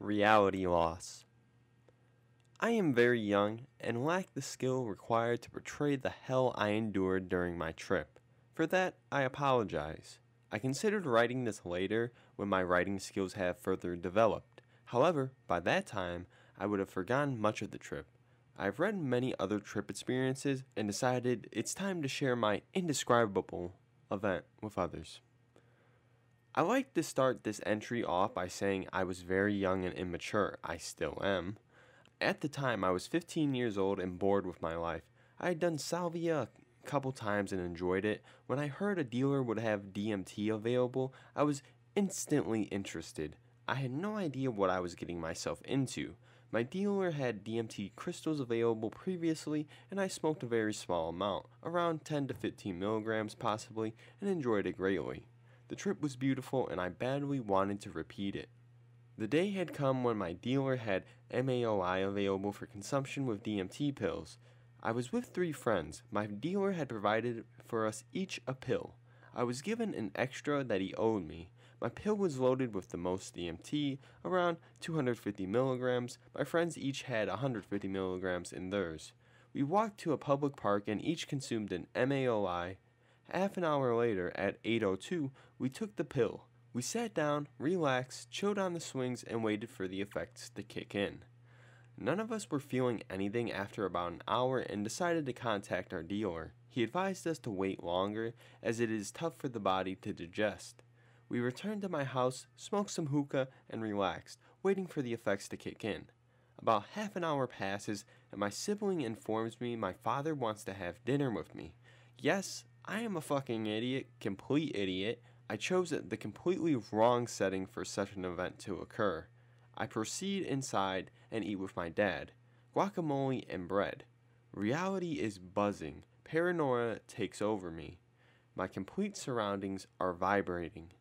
Reality loss. I am very young and lack the skill required to portray the hell I endured during my trip. For that, I apologize. I considered writing this later when my writing skills have further developed. However, by that time, I would have forgotten much of the trip. I've read many other trip experiences and decided it's time to share my indescribable event with others. I like to start this entry off by saying I was very young and immature. I still am. At the time, I was 15 years old and bored with my life. I had done salvia a couple times and enjoyed it. When I heard a dealer would have DMT available, I was instantly interested. I had no idea what I was getting myself into. My dealer had DMT crystals available previously, and I smoked a very small amount, around 10 to 15 milligrams possibly, and enjoyed it greatly. The trip was beautiful and I badly wanted to repeat it. The day had come when my dealer had MAOI available for consumption with DMT pills. I was with three friends. My dealer had provided for us each a pill. I was given an extra that he owed me. My pill was loaded with the most DMT, around 250 milligrams. My friends each had 150 milligrams in theirs. We walked to a public park and each consumed an MAOI Half an hour later, at 8.02, we took the pill. We sat down, relaxed, chilled on the swings, and waited for the effects to kick in. None of us were feeling anything after about an hour and decided to contact our dealer. He advised us to wait longer as it is tough for the body to digest. We returned to my house, smoked some hookah, and relaxed, waiting for the effects to kick in. About half an hour passes, and my sibling informs me my father wants to have dinner with me. Yes, I am a fucking idiot, complete idiot. I chose the completely wrong setting for such an event to occur. I proceed inside and eat with my dad. Guacamole and bread. Reality is buzzing. Paranoia takes over me. My complete surroundings are vibrating.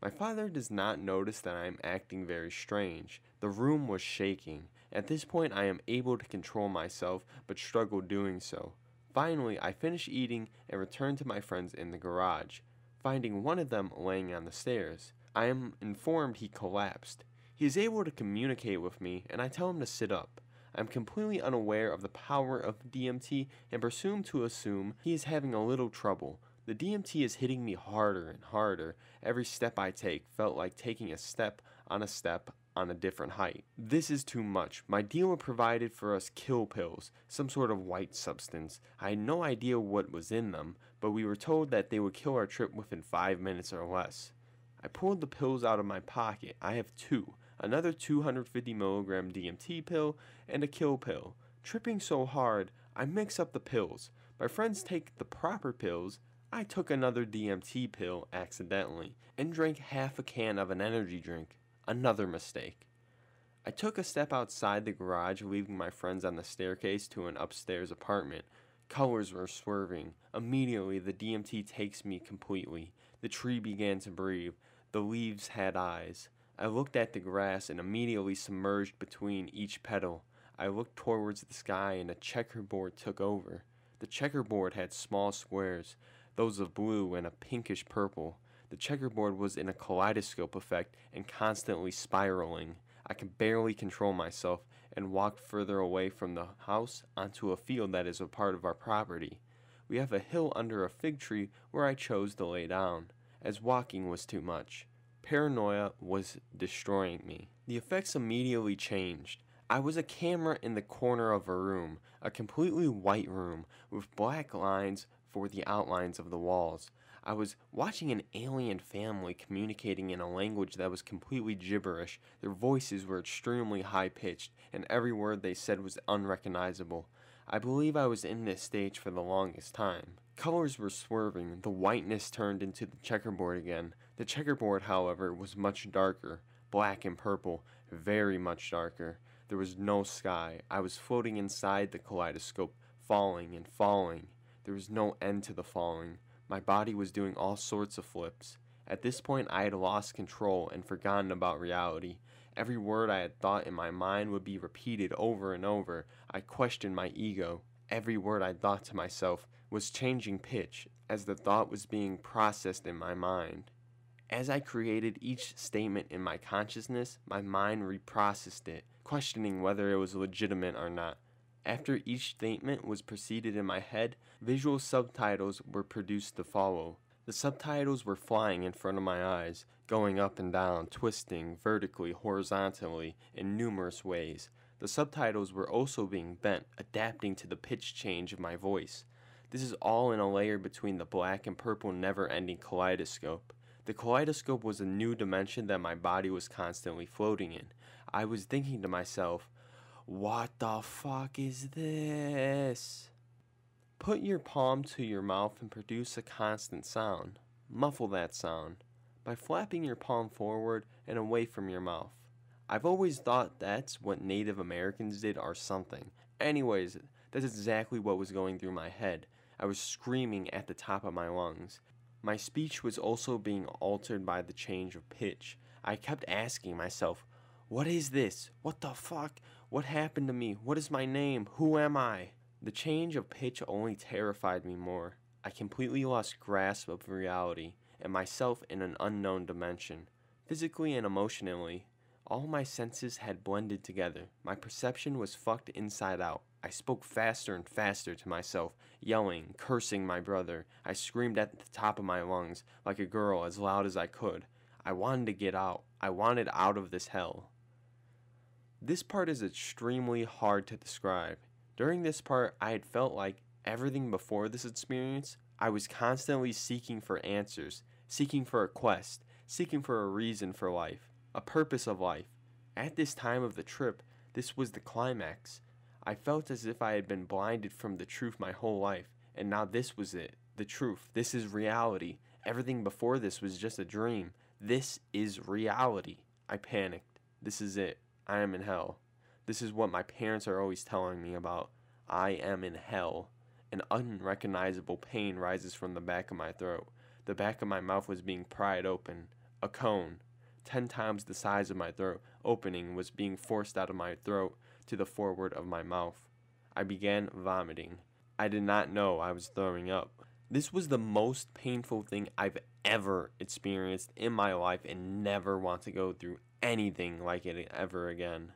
My father does not notice that I am acting very strange. The room was shaking. At this point, I am able to control myself, but struggle doing so. Finally, I finish eating and return to my friends in the garage, finding one of them laying on the stairs. I am informed he collapsed. He is able to communicate with me, and I tell him to sit up. I am completely unaware of the power of DMT and presume to assume he is having a little trouble. The DMT is hitting me harder and harder. Every step I take felt like taking a step on a step on a different height. This is too much. My dealer provided for us kill pills, some sort of white substance. I had no idea what was in them, but we were told that they would kill our trip within five minutes or less. I pulled the pills out of my pocket. I have two another 250 milligram DMT pill and a kill pill. Tripping so hard, I mix up the pills. My friends take the proper pills. I took another DMT pill accidentally and drank half a can of an energy drink. Another mistake. I took a step outside the garage, leaving my friends on the staircase to an upstairs apartment. Colors were swerving. Immediately, the DMT takes me completely. The tree began to breathe. The leaves had eyes. I looked at the grass and immediately submerged between each petal. I looked towards the sky and a checkerboard took over. The checkerboard had small squares, those of blue and a pinkish purple. The checkerboard was in a kaleidoscope effect and constantly spiraling. I could barely control myself and walked further away from the house onto a field that is a part of our property. We have a hill under a fig tree where I chose to lay down, as walking was too much. Paranoia was destroying me. The effects immediately changed. I was a camera in the corner of a room, a completely white room, with black lines for the outlines of the walls. I was watching an alien family communicating in a language that was completely gibberish. Their voices were extremely high pitched, and every word they said was unrecognizable. I believe I was in this stage for the longest time. Colors were swerving, the whiteness turned into the checkerboard again. The checkerboard, however, was much darker, black and purple, very much darker. There was no sky. I was floating inside the kaleidoscope, falling and falling. There was no end to the falling. My body was doing all sorts of flips. At this point, I had lost control and forgotten about reality. Every word I had thought in my mind would be repeated over and over. I questioned my ego. Every word I thought to myself was changing pitch as the thought was being processed in my mind. As I created each statement in my consciousness, my mind reprocessed it, questioning whether it was legitimate or not. After each statement was preceded in my head, visual subtitles were produced to follow. The subtitles were flying in front of my eyes, going up and down, twisting vertically, horizontally, in numerous ways. The subtitles were also being bent, adapting to the pitch change of my voice. This is all in a layer between the black and purple never ending kaleidoscope. The kaleidoscope was a new dimension that my body was constantly floating in. I was thinking to myself, what the fuck is this? Put your palm to your mouth and produce a constant sound. Muffle that sound by flapping your palm forward and away from your mouth. I've always thought that's what Native Americans did or something. Anyways, that's exactly what was going through my head. I was screaming at the top of my lungs. My speech was also being altered by the change of pitch. I kept asking myself, What is this? What the fuck? What happened to me? What is my name? Who am I? The change of pitch only terrified me more. I completely lost grasp of reality and myself in an unknown dimension. Physically and emotionally, all my senses had blended together. My perception was fucked inside out. I spoke faster and faster to myself, yelling, cursing my brother. I screamed at the top of my lungs, like a girl, as loud as I could. I wanted to get out. I wanted out of this hell. This part is extremely hard to describe. During this part, I had felt like everything before this experience, I was constantly seeking for answers, seeking for a quest, seeking for a reason for life, a purpose of life. At this time of the trip, this was the climax. I felt as if I had been blinded from the truth my whole life, and now this was it the truth. This is reality. Everything before this was just a dream. This is reality. I panicked. This is it. I am in hell. This is what my parents are always telling me about. I am in hell. An unrecognizable pain rises from the back of my throat. The back of my mouth was being pried open. A cone, ten times the size of my throat opening, was being forced out of my throat to the forward of my mouth. I began vomiting. I did not know I was throwing up. This was the most painful thing I've ever experienced in my life and never want to go through anything like it ever again.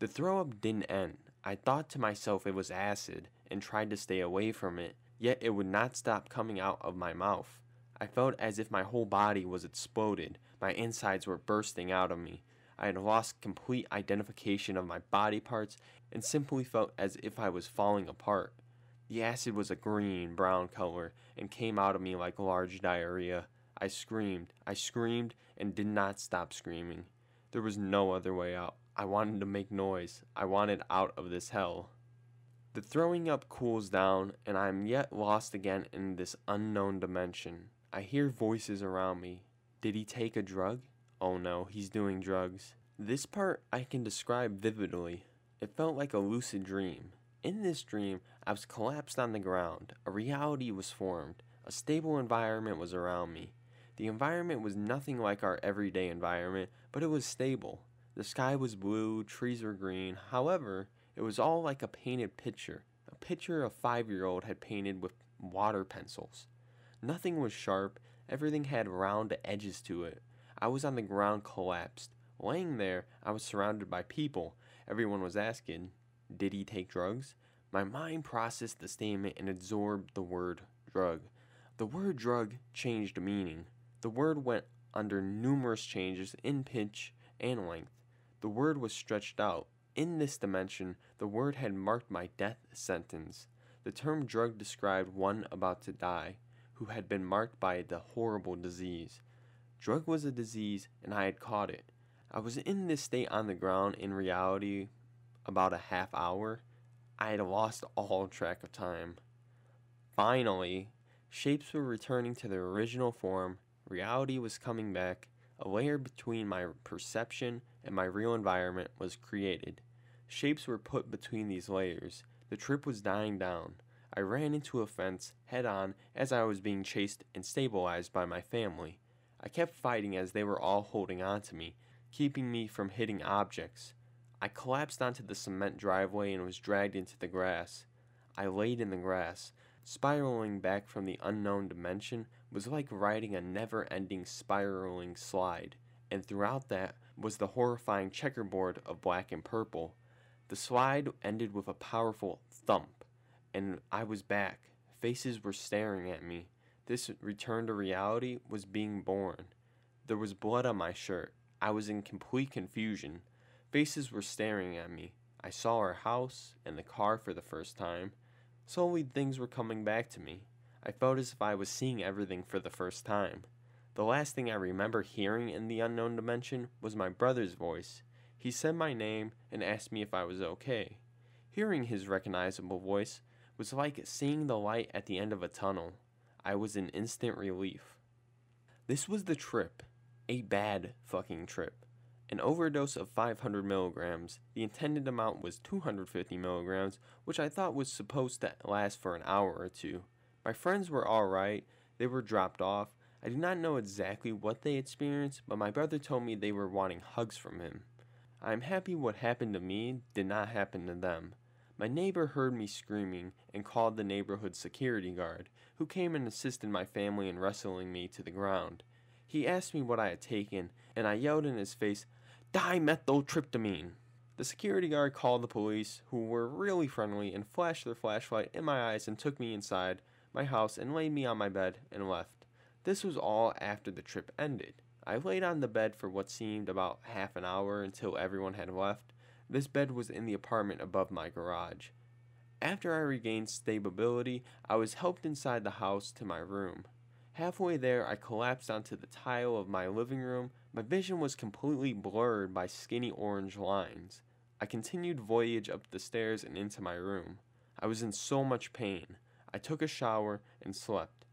The throw up didn't end. I thought to myself it was acid and tried to stay away from it, yet it would not stop coming out of my mouth. I felt as if my whole body was exploded, my insides were bursting out of me. I had lost complete identification of my body parts and simply felt as if I was falling apart. The acid was a green brown color and came out of me like large diarrhea. I screamed, I screamed, and did not stop screaming. There was no other way out. I wanted to make noise. I wanted out of this hell. The throwing up cools down, and I am yet lost again in this unknown dimension. I hear voices around me. Did he take a drug? Oh no, he's doing drugs. This part I can describe vividly. It felt like a lucid dream. In this dream, I was collapsed on the ground. A reality was formed. A stable environment was around me. The environment was nothing like our everyday environment, but it was stable. The sky was blue, trees were green. However, it was all like a painted picture. A picture a five year old had painted with water pencils. Nothing was sharp, everything had round edges to it. I was on the ground collapsed. Laying there, I was surrounded by people. Everyone was asking, Did he take drugs? My mind processed the statement and absorbed the word drug. The word drug changed meaning. The word went under numerous changes in pitch and length. The word was stretched out. In this dimension, the word had marked my death sentence. The term drug described one about to die, who had been marked by the horrible disease. Drug was a disease, and I had caught it. I was in this state on the ground in reality about a half hour. I had lost all track of time. Finally, shapes were returning to their original form, reality was coming back, a layer between my perception and my real environment was created. Shapes were put between these layers. The trip was dying down. I ran into a fence head on as I was being chased and stabilized by my family. I kept fighting as they were all holding on to me, keeping me from hitting objects. I collapsed onto the cement driveway and was dragged into the grass. I laid in the grass, spiraling back from the unknown dimension was like riding a never ending spiraling slide, and throughout that was the horrifying checkerboard of black and purple. The slide ended with a powerful thump, and I was back. Faces were staring at me. This return to reality was being born. There was blood on my shirt. I was in complete confusion. Faces were staring at me. I saw our house and the car for the first time. Slowly, things were coming back to me. I felt as if I was seeing everything for the first time. The last thing I remember hearing in the unknown dimension was my brother's voice. He said my name and asked me if I was okay. Hearing his recognizable voice was like seeing the light at the end of a tunnel. I was in instant relief. This was the trip. A bad fucking trip. An overdose of 500 milligrams. The intended amount was 250 milligrams, which I thought was supposed to last for an hour or two. My friends were alright, they were dropped off. I do not know exactly what they experienced, but my brother told me they were wanting hugs from him. I am happy what happened to me did not happen to them. My neighbor heard me screaming and called the neighborhood security guard, who came and assisted my family in wrestling me to the ground. He asked me what I had taken, and I yelled in his face, Dimethyltryptamine. The security guard called the police, who were really friendly, and flashed their flashlight in my eyes and took me inside my house and laid me on my bed and left. This was all after the trip ended. I laid on the bed for what seemed about half an hour until everyone had left. This bed was in the apartment above my garage. After I regained stability, I was helped inside the house to my room. Halfway there, I collapsed onto the tile of my living room. My vision was completely blurred by skinny orange lines. I continued voyage up the stairs and into my room. I was in so much pain. I took a shower and slept.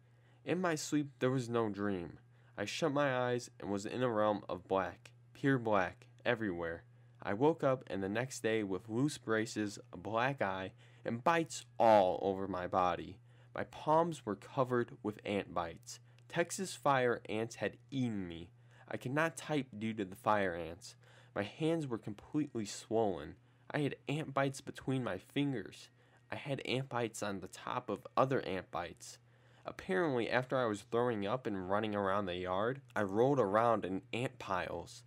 In my sleep, there was no dream. I shut my eyes and was in a realm of black, pure black, everywhere. I woke up and the next day with loose braces, a black eye, and bites all over my body. My palms were covered with ant bites. Texas fire ants had eaten me. I could not type due to the fire ants. My hands were completely swollen. I had ant bites between my fingers. I had ant bites on the top of other ant bites. Apparently, after I was throwing up and running around the yard, I rolled around in ant piles.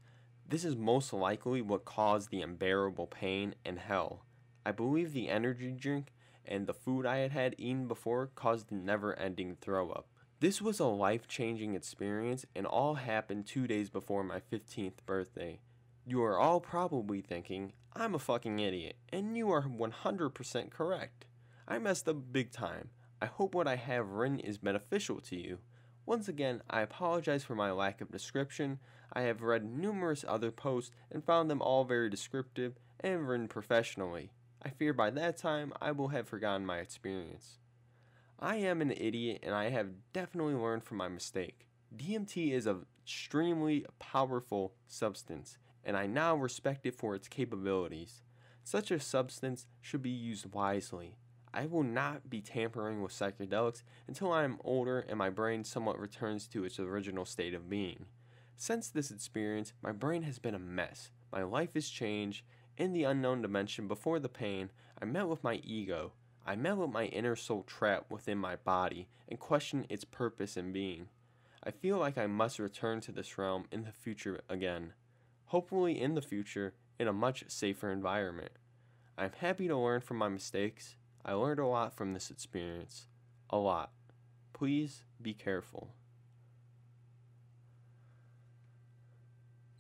This is most likely what caused the unbearable pain and hell. I believe the energy drink and the food I had had eaten before caused the never ending throw up. This was a life changing experience and all happened two days before my 15th birthday. You are all probably thinking, I'm a fucking idiot, and you are 100% correct. I messed up big time. I hope what I have written is beneficial to you. Once again, I apologize for my lack of description. I have read numerous other posts and found them all very descriptive and written professionally. I fear by that time I will have forgotten my experience. I am an idiot and I have definitely learned from my mistake. DMT is an extremely powerful substance, and I now respect it for its capabilities. Such a substance should be used wisely. I will not be tampering with psychedelics until I am older and my brain somewhat returns to its original state of being. Since this experience, my brain has been a mess. My life has changed. In the unknown dimension before the pain, I met with my ego. I met with my inner soul trapped within my body and questioned its purpose and being. I feel like I must return to this realm in the future again. Hopefully, in the future, in a much safer environment. I am happy to learn from my mistakes. I learned a lot from this experience. A lot. Please be careful.